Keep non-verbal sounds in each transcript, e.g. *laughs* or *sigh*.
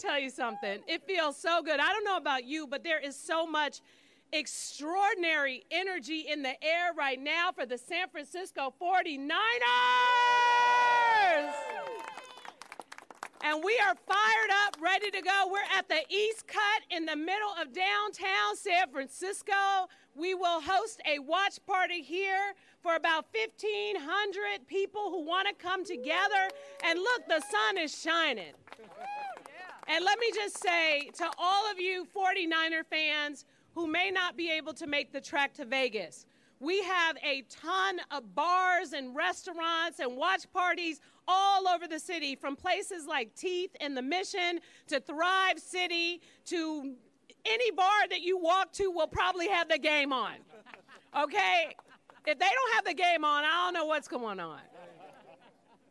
tell you something. It feels so good. I don't know about you, but there is so much extraordinary energy in the air right now for the San Francisco 49ers. And we are fired up, ready to go. We're at the East Cut in the middle of downtown San Francisco. We will host a watch party here for about 1,500 people who want to come together. And look, the sun is shining. And let me just say to all of you 49er fans who may not be able to make the trek to Vegas, we have a ton of bars and restaurants and watch parties all over the city, from places like Teeth and the Mission to Thrive City to any bar that you walk to will probably have the game on. Okay? If they don't have the game on, I don't know what's going on.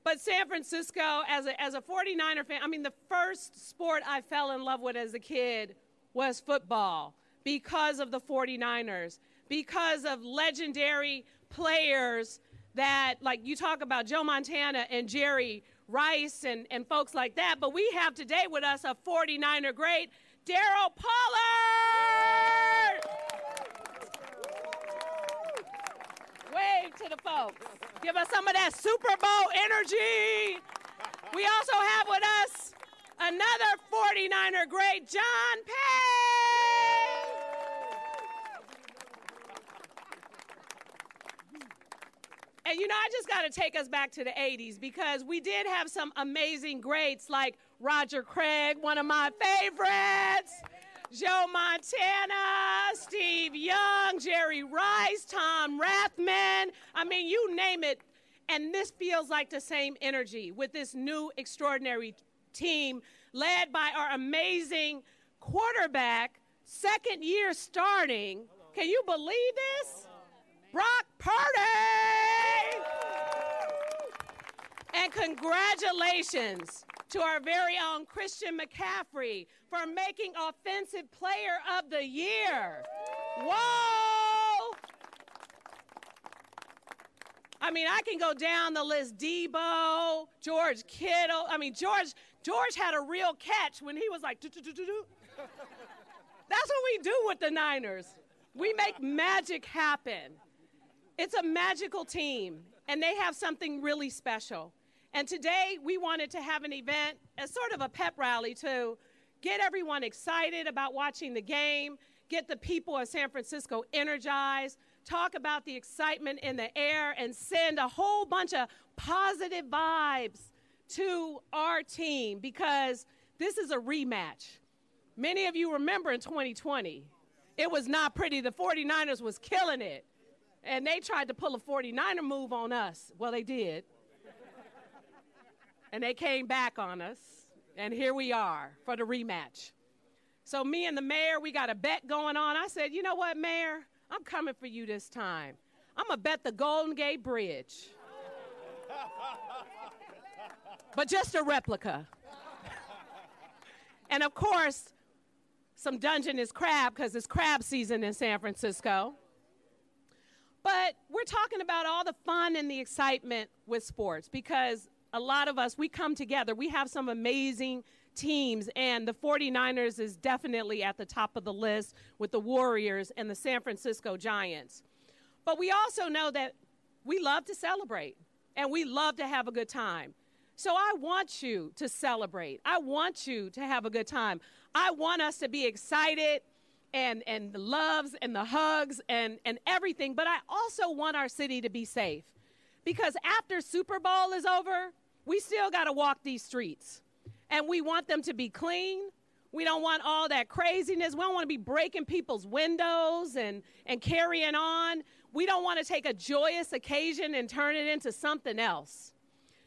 But San Francisco, as a, as a 49er fan, I mean, the first sport I fell in love with as a kid was football because of the 49ers because of legendary players that, like you talk about Joe Montana and Jerry Rice and, and folks like that. But we have today with us a 49er great, Daryl Pollard. Wave to the folks. Give us some of that Super Bowl energy. We also have with us another 49er great, John Payne. And you know, I just got to take us back to the 80s because we did have some amazing greats like Roger Craig, one of my favorites, Joe Montana, Steve Young, Jerry Rice, Tom Rathman. I mean, you name it. And this feels like the same energy with this new extraordinary team led by our amazing quarterback, second year starting. Can you believe this? Brock Purdy! And congratulations to our very own Christian McCaffrey for making Offensive Player of the Year. Whoa! I mean, I can go down the list. Deebo, George Kittle. I mean, George George had a real catch when he was like, That's what we do with the Niners. We make magic happen. It's a magical team, and they have something really special. And today we wanted to have an event, as sort of a pep rally to get everyone excited about watching the game, get the people of San Francisco energized, talk about the excitement in the air, and send a whole bunch of positive vibes to our team because this is a rematch. Many of you remember in 2020, it was not pretty. The 49ers was killing it. And they tried to pull a 49er move on us. Well, they did. And they came back on us. And here we are for the rematch. So, me and the mayor, we got a bet going on. I said, you know what, mayor? I'm coming for you this time. I'm going to bet the Golden Gate Bridge. *laughs* but just a replica. *laughs* and of course, some Dungeness crab because it's crab season in San Francisco. But we're talking about all the fun and the excitement with sports because a lot of us, we come together. We have some amazing teams, and the 49ers is definitely at the top of the list with the Warriors and the San Francisco Giants. But we also know that we love to celebrate and we love to have a good time. So I want you to celebrate. I want you to have a good time. I want us to be excited and, and the loves and the hugs and, and everything, but I also want our city to be safe. Because after Super Bowl is over, we still got to walk these streets. And we want them to be clean. We don't want all that craziness. We don't want to be breaking people's windows and, and carrying on. We don't want to take a joyous occasion and turn it into something else.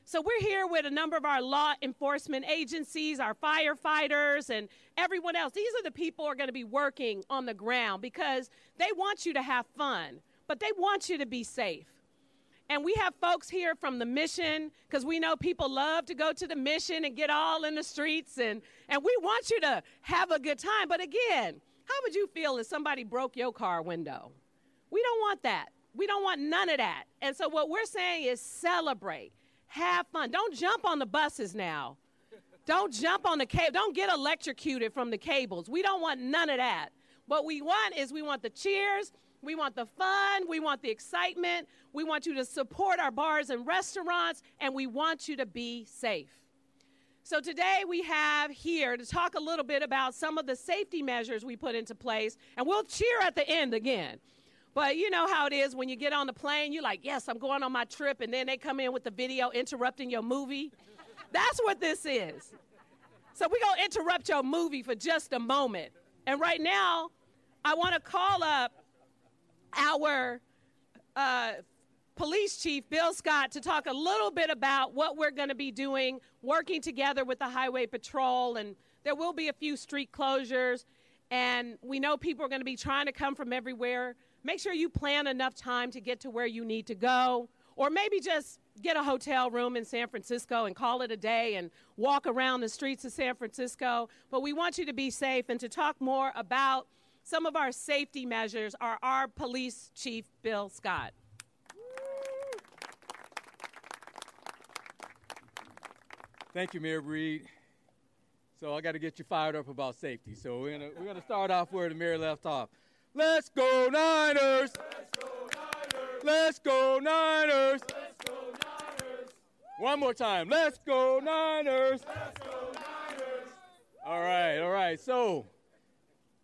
So we're here with a number of our law enforcement agencies, our firefighters, and everyone else. These are the people who are going to be working on the ground because they want you to have fun, but they want you to be safe. And we have folks here from the mission because we know people love to go to the mission and get all in the streets, and, and we want you to have a good time. But again, how would you feel if somebody broke your car window? We don't want that. We don't want none of that. And so, what we're saying is celebrate have fun. Don't jump on the buses now. Don't jump on the cable. Don't get electrocuted from the cables. We don't want none of that. What we want is we want the cheers, we want the fun, we want the excitement, we want you to support our bars and restaurants, and we want you to be safe. So today we have here to talk a little bit about some of the safety measures we put into place, and we'll cheer at the end again. But you know how it is when you get on the plane, you're like, yes, I'm going on my trip, and then they come in with the video interrupting your movie. That's what this is. So we're going to interrupt your movie for just a moment. And right now, I want to call up our uh, police chief, Bill Scott, to talk a little bit about what we're going to be doing, working together with the Highway Patrol. And there will be a few street closures. And we know people are going to be trying to come from everywhere. Make sure you plan enough time to get to where you need to go. Or maybe just get a hotel room in San Francisco and call it a day and walk around the streets of San Francisco. But we want you to be safe and to talk more about some of our safety measures are our police chief, Bill Scott. Thank you, Mayor Breed. So I got to get you fired up about safety. So we're gonna we're gonna start off where the mayor left off. Let's go Niners! Let's go Niners! Let's go Niners! Let's go Niners! One more time. Let's go Niners! Let's go Niners! All right, all right. So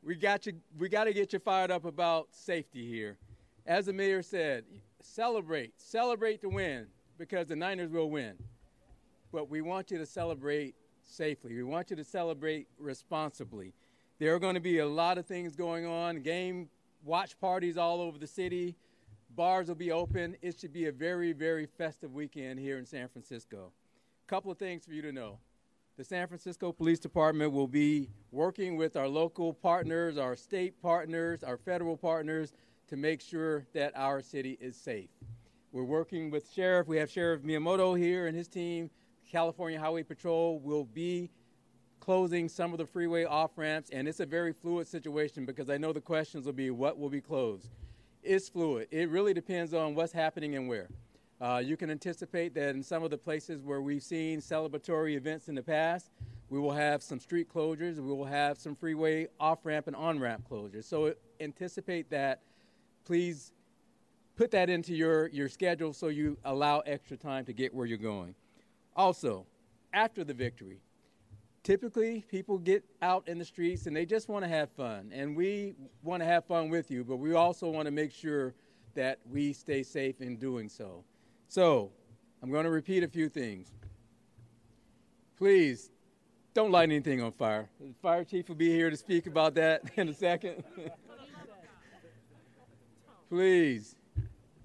we got you. We got to get you fired up about safety here. As the mayor said, celebrate, celebrate the win because the Niners will win. But we want you to celebrate safely. We want you to celebrate responsibly. There are going to be a lot of things going on. Game watch parties all over the city. Bars will be open. It should be a very, very festive weekend here in San Francisco. A couple of things for you to know the San Francisco Police Department will be working with our local partners, our state partners, our federal partners to make sure that our city is safe. We're working with Sheriff. We have Sheriff Miyamoto here and his team. California Highway Patrol will be closing some of the freeway off ramps, and it's a very fluid situation because I know the questions will be what will be closed. It's fluid. It really depends on what's happening and where. Uh, you can anticipate that in some of the places where we've seen celebratory events in the past, we will have some street closures, we will have some freeway off ramp and on ramp closures. So anticipate that. Please put that into your, your schedule so you allow extra time to get where you're going. Also, after the victory, typically people get out in the streets and they just want to have fun. And we want to have fun with you, but we also want to make sure that we stay safe in doing so. So, I'm going to repeat a few things. Please don't light anything on fire. The fire chief will be here to speak about that *laughs* in a second. Please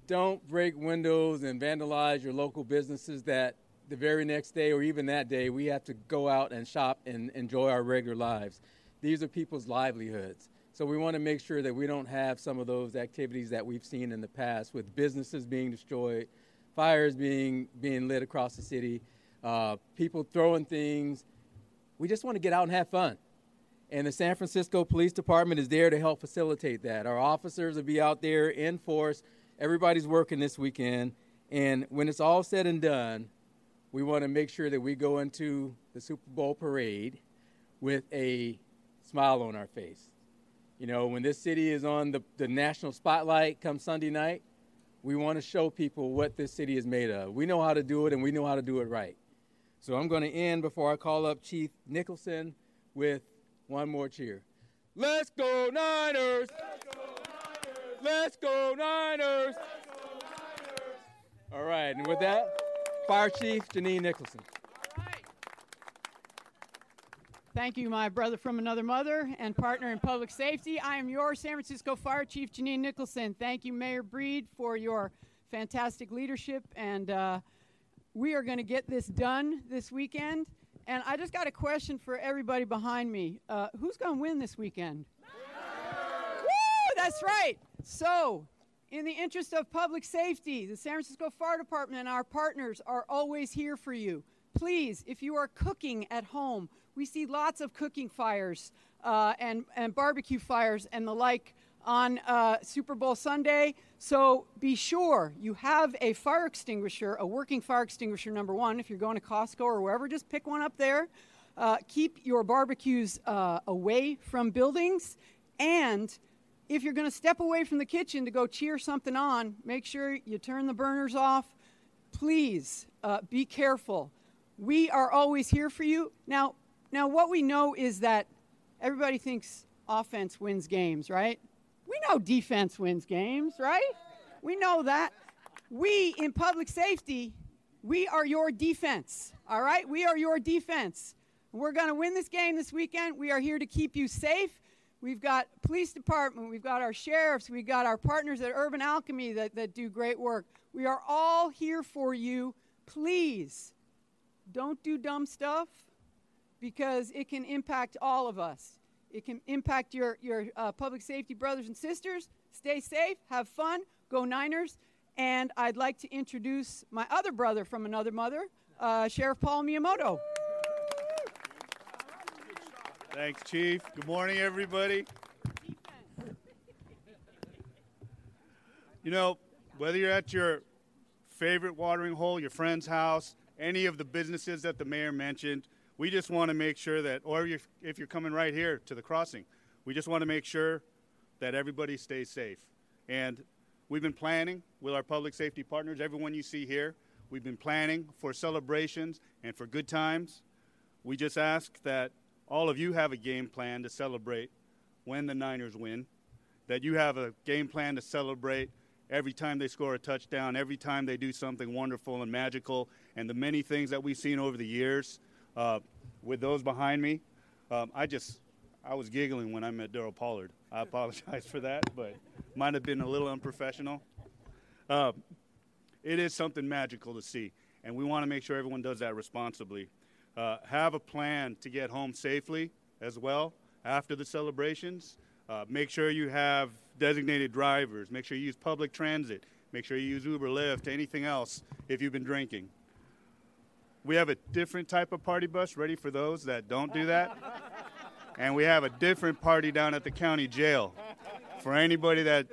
don't break windows and vandalize your local businesses that the very next day or even that day we have to go out and shop and enjoy our regular lives. These are people's livelihoods. So we want to make sure that we don't have some of those activities that we've seen in the past with businesses being destroyed, fires being being lit across the city, uh, people throwing things. We just want to get out and have fun. And the San Francisco Police Department is there to help facilitate that. Our officers will be out there in force. Everybody's working this weekend. And when it's all said and done, we want to make sure that we go into the Super Bowl parade with a smile on our face. You know, when this city is on the, the national spotlight come Sunday night, we want to show people what this city is made of. We know how to do it, and we know how to do it right. So I'm going to end before I call up Chief Nicholson with one more cheer. Let's go Niners! Let's go Niners! Let's go Niners! All right, and with that, Fire Chief Janine Nicholson. Thank you, my brother from another mother and partner in public safety. I am your San Francisco Fire Chief, Janine Nicholson. Thank you, Mayor Breed, for your fantastic leadership. And uh, we are going to get this done this weekend. And I just got a question for everybody behind me. Uh, who's going to win this weekend? Woo! That's right. So, in the interest of public safety, the San Francisco Fire Department and our partners are always here for you. Please, if you are cooking at home, we see lots of cooking fires uh, and, and barbecue fires and the like on uh, Super Bowl Sunday. So be sure you have a fire extinguisher, a working fire extinguisher, number one. If you're going to Costco or wherever, just pick one up there. Uh, keep your barbecues uh, away from buildings. And if you're going to step away from the kitchen to go cheer something on, make sure you turn the burners off. Please uh, be careful. We are always here for you. Now, now, what we know is that everybody thinks offense wins games, right? We know defense wins games, right? We know that. We in public safety, we are your defense, all right? We are your defense. We're going to win this game this weekend. We are here to keep you safe. We've got police department, we've got our sheriffs, we've got our partners at Urban Alchemy that, that do great work. We are all here for you. Please don't do dumb stuff because it can impact all of us. It can impact your, your uh, public safety brothers and sisters. Stay safe, have fun, go Niners. And I'd like to introduce my other brother from another mother, uh, Sheriff Paul Miyamoto. Thanks, Chief. Good morning, everybody. You know, whether you're at your favorite watering hole, your friend's house, any of the businesses that the mayor mentioned, we just want to make sure that, or if you're coming right here to the crossing, we just want to make sure that everybody stays safe. And we've been planning with our public safety partners, everyone you see here, we've been planning for celebrations and for good times. We just ask that all of you have a game plan to celebrate when the Niners win, that you have a game plan to celebrate every time they score a touchdown, every time they do something wonderful and magical, and the many things that we've seen over the years uh, with those behind me. Um, I just, I was giggling when I met Daryl Pollard. I apologize for that, but might have been a little unprofessional. Uh, it is something magical to see, and we want to make sure everyone does that responsibly. Uh, have a plan to get home safely as well after the celebrations. Uh, make sure you have designated drivers. Make sure you use public transit. Make sure you use Uber, Lyft, anything else if you've been drinking. We have a different type of party bus ready for those that don't do that. *laughs* and we have a different party down at the county jail for anybody that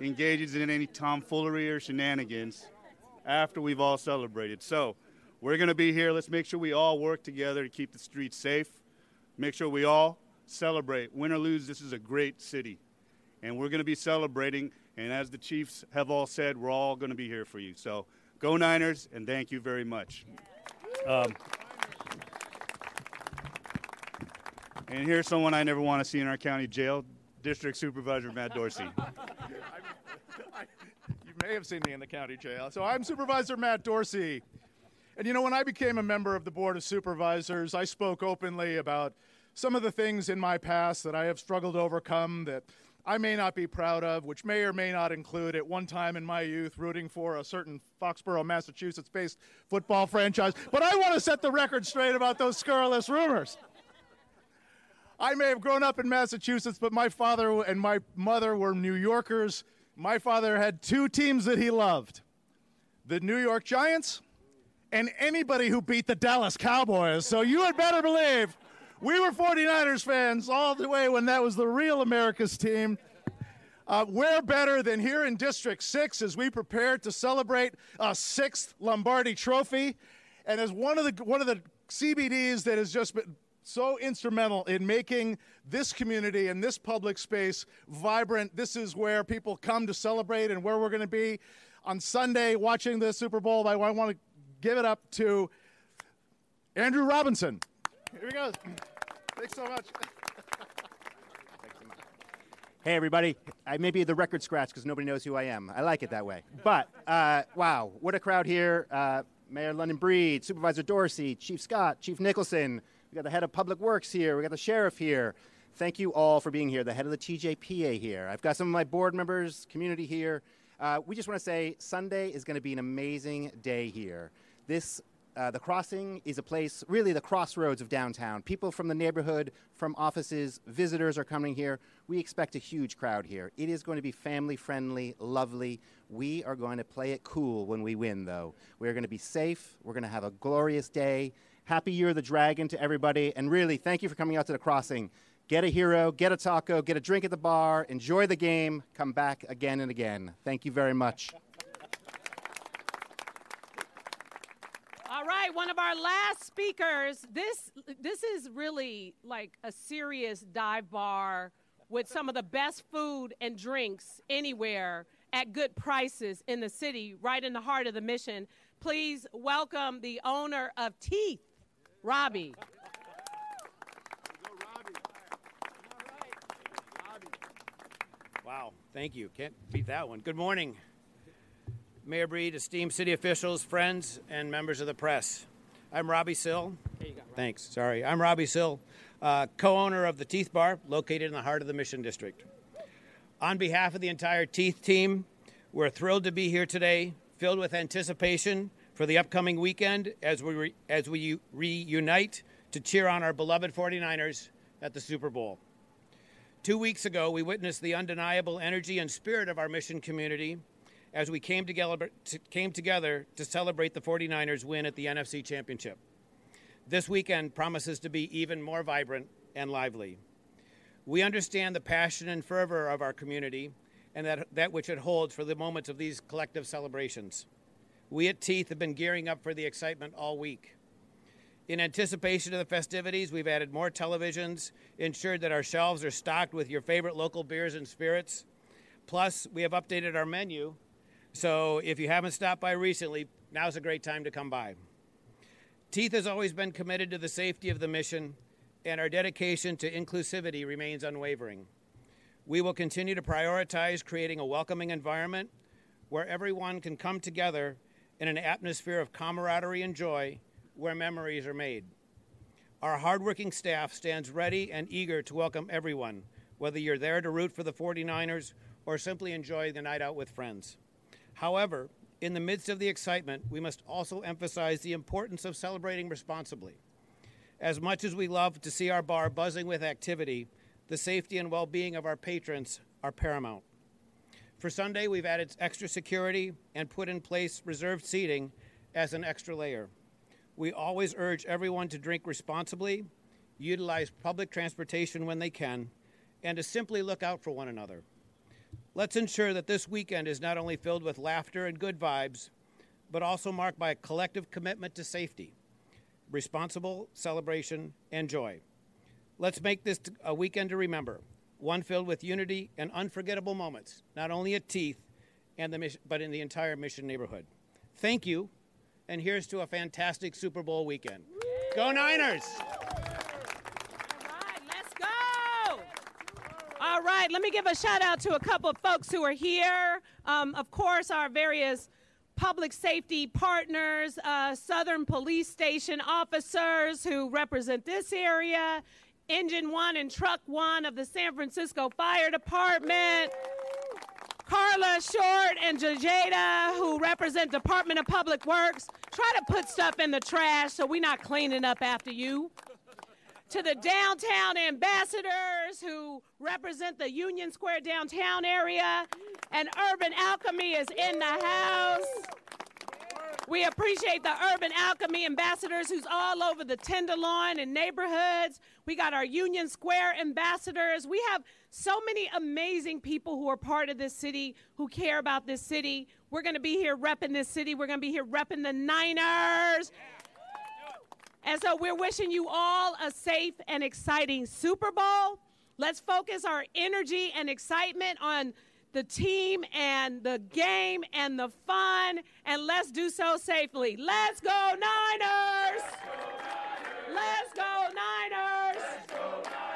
engages in any tomfoolery or shenanigans after we've all celebrated. So we're going to be here. Let's make sure we all work together to keep the streets safe. Make sure we all celebrate. Win or lose, this is a great city. And we're going to be celebrating. And as the Chiefs have all said, we're all going to be here for you. So go Niners, and thank you very much. Um, and here's someone I never want to see in our county jail District Supervisor Matt Dorsey. *laughs* you may have seen me in the county jail. So I'm Supervisor Matt Dorsey. And you know, when I became a member of the Board of Supervisors, I spoke openly about some of the things in my past that I have struggled to overcome that I may not be proud of, which may or may not include at one time in my youth rooting for a certain Foxborough, Massachusetts based football franchise. But I want to set the record straight about those scurrilous rumors. I may have grown up in Massachusetts, but my father and my mother were New Yorkers. My father had two teams that he loved the New York Giants and anybody who beat the Dallas Cowboys. So you had better believe we were 49ers fans all the way when that was the real America's team. Uh, we're better than here in District 6 as we prepare to celebrate a sixth Lombardi trophy. And as one of the, one of the CBDs that has just been so instrumental in making this community and this public space vibrant, this is where people come to celebrate and where we're going to be on Sunday watching the Super Bowl. I want to give it up to Andrew Robinson. Here he goes. Thanks so much. Hey, everybody. I may be the record scratch because nobody knows who I am. I like it that way. But, uh, wow, what a crowd here. Uh, Mayor London Breed, Supervisor Dorsey, Chief Scott, Chief Nicholson. We got the head of Public Works here. We got the sheriff here. Thank you all for being here. The head of the TJPA here. I've got some of my board members, community here. Uh, we just want to say Sunday is going to be an amazing day here. This uh, the crossing is a place, really the crossroads of downtown. People from the neighborhood, from offices, visitors are coming here. We expect a huge crowd here. It is going to be family friendly, lovely. We are going to play it cool when we win, though. We're going to be safe. We're going to have a glorious day. Happy Year of the Dragon to everybody. And really, thank you for coming out to the crossing. Get a hero, get a taco, get a drink at the bar, enjoy the game, come back again and again. Thank you very much. One of our last speakers. This this is really like a serious dive bar with some of the best food and drinks anywhere at good prices in the city, right in the heart of the mission. Please welcome the owner of Teeth, Robbie. Wow, thank you. Can't beat that one. Good morning, Mayor Breed, esteemed city officials, friends, and members of the press. I'm Robbie Sill. You go. Thanks. Sorry. I'm Robbie Sill, uh, co owner of the Teeth Bar, located in the heart of the Mission District. On behalf of the entire Teeth team, we're thrilled to be here today, filled with anticipation for the upcoming weekend as we, re- as we reunite to cheer on our beloved 49ers at the Super Bowl. Two weeks ago, we witnessed the undeniable energy and spirit of our mission community as we came together, came together to celebrate the 49ers win at the NFC Championship. This weekend promises to be even more vibrant and lively. We understand the passion and fervor of our community and that, that which it holds for the moments of these collective celebrations. We at Teeth have been gearing up for the excitement all week. In anticipation of the festivities, we've added more televisions, ensured that our shelves are stocked with your favorite local beers and spirits. Plus, we have updated our menu, so if you haven't stopped by recently, now's a great time to come by. Teeth has always been committed to the safety of the mission, and our dedication to inclusivity remains unwavering. We will continue to prioritize creating a welcoming environment where everyone can come together in an atmosphere of camaraderie and joy where memories are made. Our hardworking staff stands ready and eager to welcome everyone, whether you're there to root for the 49ers or simply enjoy the night out with friends. However, in the midst of the excitement, we must also emphasize the importance of celebrating responsibly. As much as we love to see our bar buzzing with activity, the safety and well being of our patrons are paramount. For Sunday, we've added extra security and put in place reserved seating as an extra layer. We always urge everyone to drink responsibly, utilize public transportation when they can, and to simply look out for one another. Let's ensure that this weekend is not only filled with laughter and good vibes, but also marked by a collective commitment to safety, responsible celebration, and joy. Let's make this a weekend to remember, one filled with unity and unforgettable moments, not only at Teeth, and the but in the entire Mission neighborhood. Thank you, and here's to a fantastic Super Bowl weekend. Go Niners! All right, let's go. All right, let me give a shout out to a couple of folks who are here. Um, of course, our various public safety partners, uh, Southern Police Station officers who represent this area, Engine One and Truck One of the San Francisco Fire Department. Carla Short and Jajada, who represent Department of Public Works, try to put stuff in the trash so we're not cleaning up after you. To the downtown ambassadors who represent the Union Square downtown area, and Urban Alchemy is in the house. We appreciate the Urban Alchemy ambassadors who's all over the Tenderloin and neighborhoods. We got our Union Square ambassadors. We have so many amazing people who are part of this city, who care about this city. We're going to be here repping this city. We're going to be here repping the Niners. And so we're wishing you all a safe and exciting Super Bowl. Let's focus our energy and excitement on the team and the game and the fun, and let's do so safely. Let's go, Niners! Let's go, Niners!